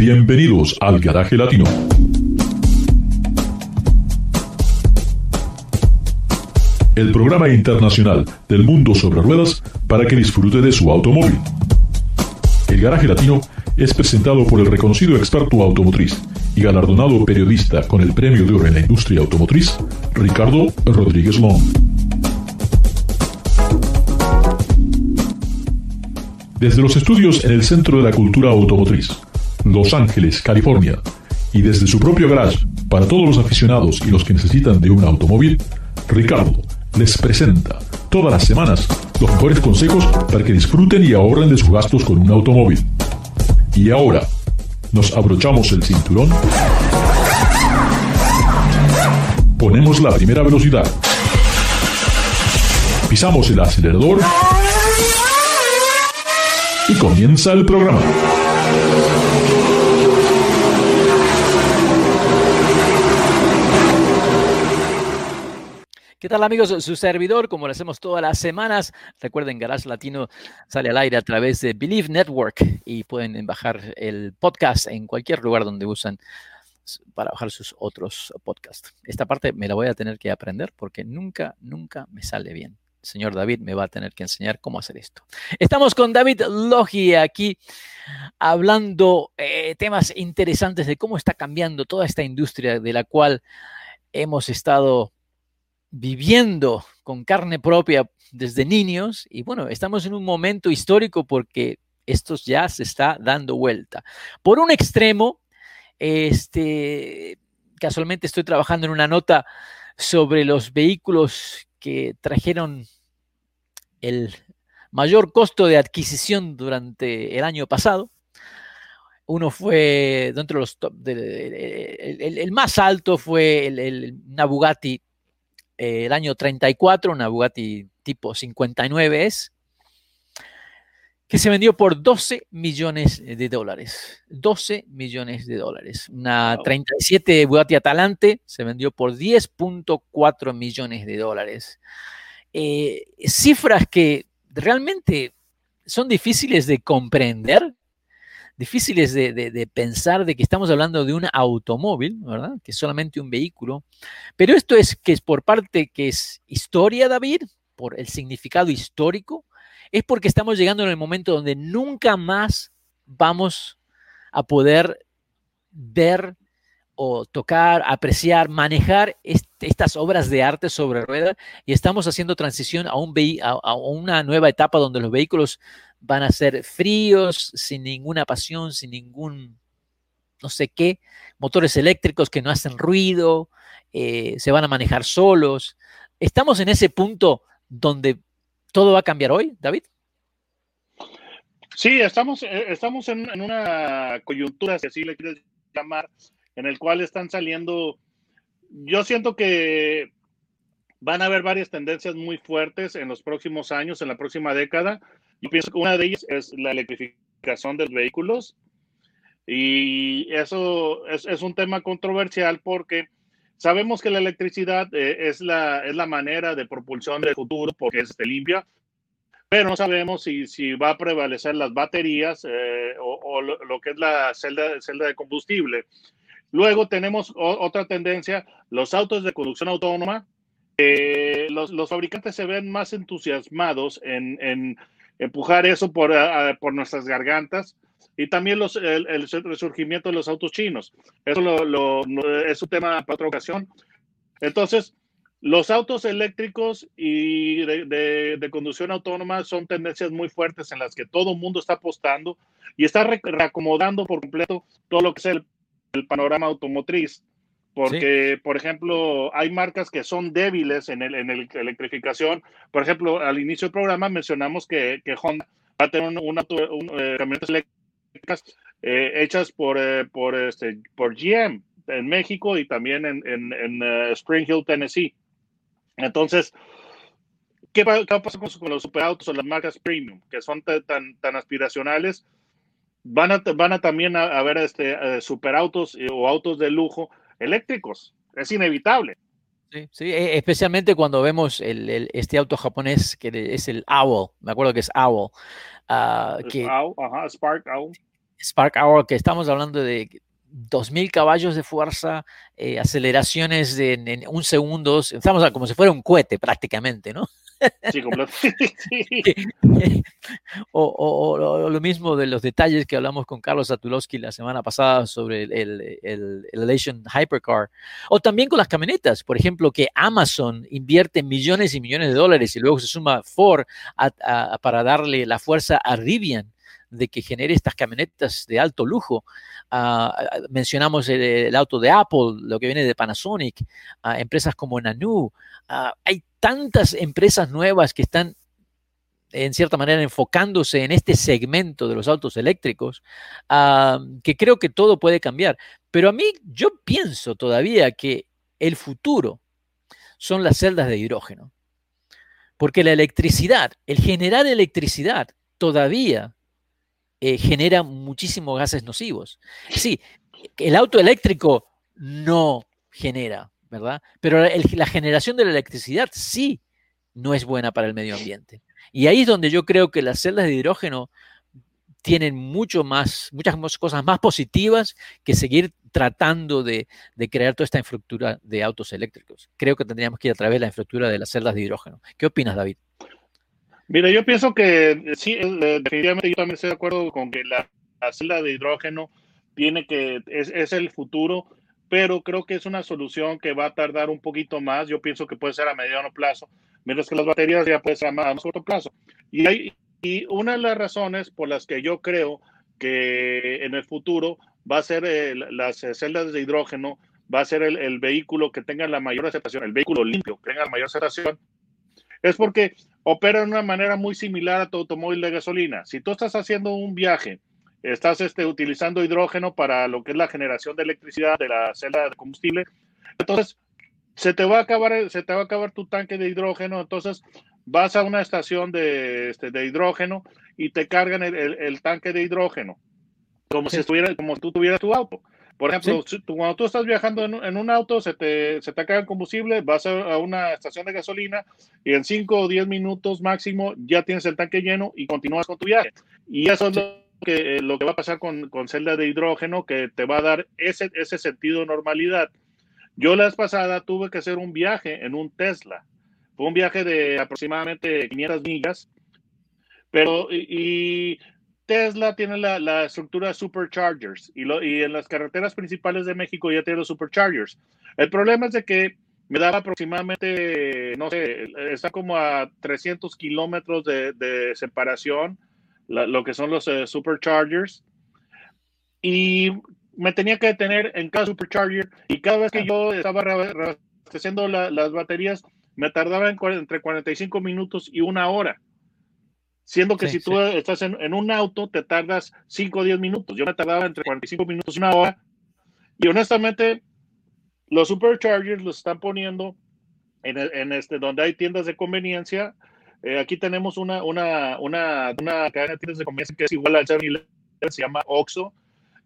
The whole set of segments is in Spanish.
Bienvenidos al Garaje Latino. El programa internacional del mundo sobre ruedas para que disfrute de su automóvil. El Garaje Latino es presentado por el reconocido experto automotriz y galardonado periodista con el Premio de Oro en la Industria Automotriz, Ricardo Rodríguez Long. Desde los estudios en el Centro de la Cultura Automotriz, Los Ángeles, California, y desde su propio garage para todos los aficionados y los que necesitan de un automóvil, Ricardo les presenta todas las semanas los mejores consejos para que disfruten y ahorren de sus gastos con un automóvil. Y ahora, nos abrochamos el cinturón, ponemos la primera velocidad, pisamos el acelerador y comienza el programa. ¿Qué tal amigos? Su servidor, como lo hacemos todas las semanas, recuerden, Garage Latino sale al aire a través de Believe Network y pueden bajar el podcast en cualquier lugar donde usan para bajar sus otros podcasts. Esta parte me la voy a tener que aprender porque nunca, nunca me sale bien. Señor David me va a tener que enseñar cómo hacer esto. Estamos con David Logi aquí hablando eh, temas interesantes de cómo está cambiando toda esta industria de la cual hemos estado viviendo con carne propia desde niños y bueno, estamos en un momento histórico porque esto ya se está dando vuelta. Por un extremo, este, casualmente estoy trabajando en una nota sobre los vehículos que trajeron el mayor costo de adquisición durante el año pasado. Uno fue, dentro de los top, el, más alto fue el, el eh, el año 34, una Bugatti tipo 59 es, que se vendió por 12 millones de dólares. 12 millones de dólares. Una 37 Bugatti Atalante se vendió por 10.4 millones de dólares. Eh, cifras que realmente son difíciles de comprender difíciles de, pensar de que estamos hablando de un automóvil, ¿verdad? Que es solamente un vehículo. Pero esto es que es por parte que es historia, David, por el significado histórico, es porque estamos llegando en el momento donde nunca más vamos a poder ver o tocar, apreciar, manejar estas obras de arte sobre ruedas y estamos haciendo transición a, un a una nueva etapa donde los vehículos van a ser fríos, sin ninguna pasión, sin ningún no sé qué, motores eléctricos que no hacen ruido, eh, se van a manejar solos. ¿Estamos en ese punto donde todo va a cambiar hoy, David? Sí, estamos, eh, estamos en, una coyuntura, si así le quieres llamar, en el cual están saliendo, yo siento que van a haber varias tendencias muy fuertes en los próximos años, en la próxima década, yo pienso que una de ellas es la electrificación de los vehículos y eso es, un tema controversial porque sabemos que la electricidad eh, es, la, es la manera de propulsión del futuro porque es limpia, pero no sabemos si, si va a prevalecer las baterías eh, o, lo, que es la celda, celda de combustible. Luego tenemos otra tendencia, los autos de conducción autónoma. Los, los, fabricantes se ven más entusiasmados en, en empujar eso por, por nuestras gargantas y también los, el, resurgimiento de los autos chinos. Eso lo, es un tema para otra ocasión. Entonces, los autos eléctricos y de, de, conducción autónoma son tendencias muy fuertes en las que todo el mundo está apostando y está reacomodando por completo todo lo que es el, el panorama automotriz. Porque, por ejemplo, hay marcas que son débiles en, el, en la electrificación. Por ejemplo, al inicio del programa mencionamos que, que Honda va a tener una, eh, camionetas eléctricas eh, hechas por, eh, por, este, por GM en México y también en, en, Spring Hill, Tennessee. Entonces, ¿qué va, a pasar con, los superautos o las marcas premium, que son tan, tan aspiracionales? Van a, van a también a, a este, superautos o autos de lujo eléctricos. Es inevitable. Sí, sí, e, especialmente cuando vemos el, este auto japonés que es el Owl, me acuerdo que es Owl. Ah, que, Spark Owl. Spark Owl, que estamos hablando de 2.000 caballos de fuerza, eh, aceleraciones de, en, un segundo, estamos como si fuera un cohete prácticamente, ¿no? Sí, o, lo mismo de los detalles que hablamos con Carlos Zatulowski la semana pasada sobre el, el, Elation Hypercar. O también con las camionetas. Por ejemplo, que Amazon invierte millones y millones de dólares y luego se suma Ford para darle la fuerza a Rivian de que genere estas camionetas de alto lujo. Ah, ah, mencionamos el, auto de Apple, lo que viene de Panasonic, uh, empresas como Nanu. hay tantas empresas nuevas que están en cierta manera enfocándose en este segmento de los autos eléctricos, que creo que todo puede cambiar. Pero a mí yo pienso todavía que el futuro son las celdas de hidrógeno. Porque la electricidad, el generar electricidad todavía eh, genera muchísimos gases nocivos. Sí, el auto eléctrico no genera, ¿verdad? Pero la generación de la electricidad sí no es buena para el medio ambiente. Y ahí es donde yo creo que las celdas de hidrógeno tienen mucho más, muchas cosas más positivas que seguir tratando de, de, crear toda esta infraestructura de autos eléctricos. Creo que tendríamos que ir a través de la infraestructura de las celdas de hidrógeno. ¿Qué opinas, David? Mira, yo pienso que eh, sí, eh, definitivamente yo también estoy de acuerdo con que la, celda de hidrógeno tiene que, es, el futuro, pero creo que es una solución que va a tardar un poquito más. Yo pienso que puede ser a mediano plazo, mientras que las baterías ya pueden ser a más, corto plazo. Y, hay, y una de las razones por las que yo creo que en el futuro va a ser eh, las celdas de hidrógeno, va a ser el, el, vehículo que tenga la mayor aceptación, el vehículo limpio, que tenga la mayor aceptación, es porque opera de una manera muy similar a tu automóvil de gasolina. Si tú estás haciendo un viaje, estás este, utilizando hidrógeno para lo que es la generación de electricidad de la celda de combustible, entonces se te va a acabar, se te va a acabar tu tanque de hidrógeno, entonces vas a una estación de, este, hidrógeno y te cargan el, tanque de hidrógeno, como si estuviera, como tú tuvieras tu auto. Por ejemplo, cuando tú estás viajando en, un auto, se te, se te acaba el combustible, vas a, una estación de gasolina y en 5 o 10 minutos máximo ya tienes el tanque lleno y continúas con tu viaje. Y eso es lo que, eh, lo que va a pasar con, con celda de hidrógeno, que te va a dar ese, ese sentido de normalidad. Yo la vez pasada tuve que hacer un viaje en un Tesla. Fue un viaje de aproximadamente 500 millas, pero y Tesla tiene la, estructura superchargers y, y en las carreteras principales de México ya tiene los superchargers. El problema es de que me daba aproximadamente, no sé, está como a 300 kilómetros de, separación, lo que son los eh, superchargers. Y me tenía que detener en cada supercharger y cada vez que yo estaba reabasteciendo las baterías, me tardaba entre 45 minutos y una hora. Siendo que si tú estás en, un auto, te tardas 5 o 10 minutos. Yo me tardaba entre 45 minutos y una hora. Y honestamente, los superchargers los están poniendo en, en este, donde hay tiendas de conveniencia. Eh, aquí tenemos una, una, una, una, cadena de tiendas de conveniencia que es igual al 7 se llama Oxxo.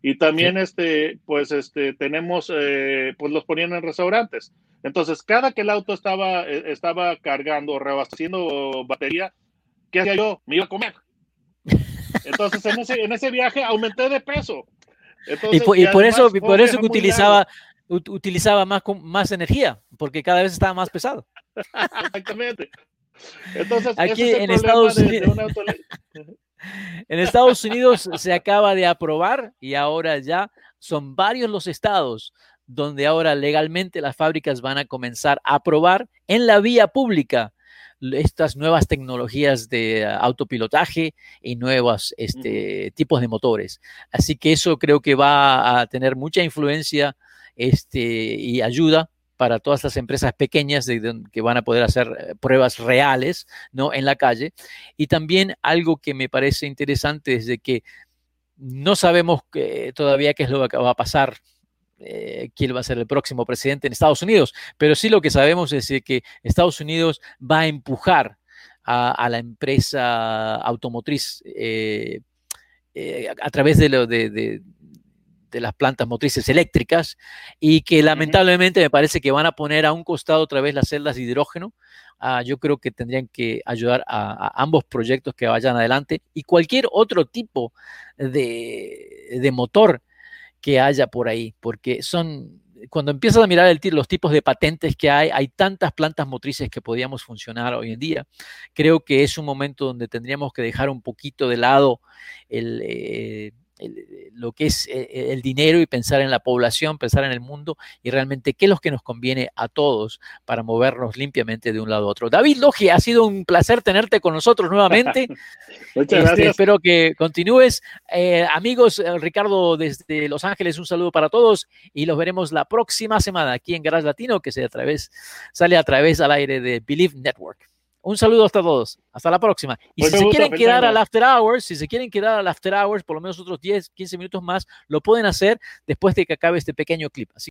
Y también este, pues este, tenemos, eh, pues los ponían en restaurantes. Entonces, cada que el auto estaba, eh, estaba cargando, reabasteciendo batería, ¿qué hacía yo? Me iba a comer. Entonces, en ese, en ese viaje aumenté de peso. y, por, eso, por eso que utilizaba, utilizaba más, más energía, porque cada vez estaba más pesado. Exactamente. Entonces, aquí en Estados Unidos. en Estados Unidos se acaba de aprobar y ahora ya son varios los estados donde ahora legalmente las fábricas van a comenzar a aprobar en la vía pública estas nuevas tecnologías de autopilotaje y nuevos este, tipos de motores. Así que eso creo que va a tener mucha influencia este, y ayuda para todas las empresas pequeñas que van a poder hacer eh, pruebas reales ¿no? en la calle. Y también algo que me parece interesante es de que no sabemos todavía qué es lo que va a pasar eh, quién va a ser el próximo presidente en Estados Unidos, pero sí lo que sabemos es que Estados Unidos va a empujar a, la empresa automotriz eh, a través de, lo, de, de las plantas motrices eléctricas y que lamentablemente me parece que van a poner a un costado otra vez las celdas de hidrógeno. Ah, yo creo que tendrían que ayudar a, ambos proyectos que vayan adelante y cualquier otro tipo de, motor que haya por ahí, porque son, cuando empiezas a mirar el, los tipos de patentes que hay, hay tantas plantas motrices que podíamos funcionar hoy en día. Creo que es un momento donde tendríamos que dejar un poquito de lado el, eh, eh, lo que es eh, eh, el dinero y pensar en la población, pensar en el mundo y realmente qué es lo que nos conviene a todos para movernos limpiamente de un lado a otro. David Logi, ha sido un placer tenerte con nosotros nuevamente. Muchas este, gracias. Espero que continúes. amigos, Ricardo desde Los Ángeles, un saludo para todos y los veremos la próxima semana aquí en Garage Latino, que se a través, sale a través al aire de Believe Network. Un saludo hasta todos. Hasta la próxima. Y si se quieren quedar al after hours, si se quieren quedar al after hours, por lo menos otros 10, 15 minutos más, lo pueden hacer después de que acabe este pequeño clip. Así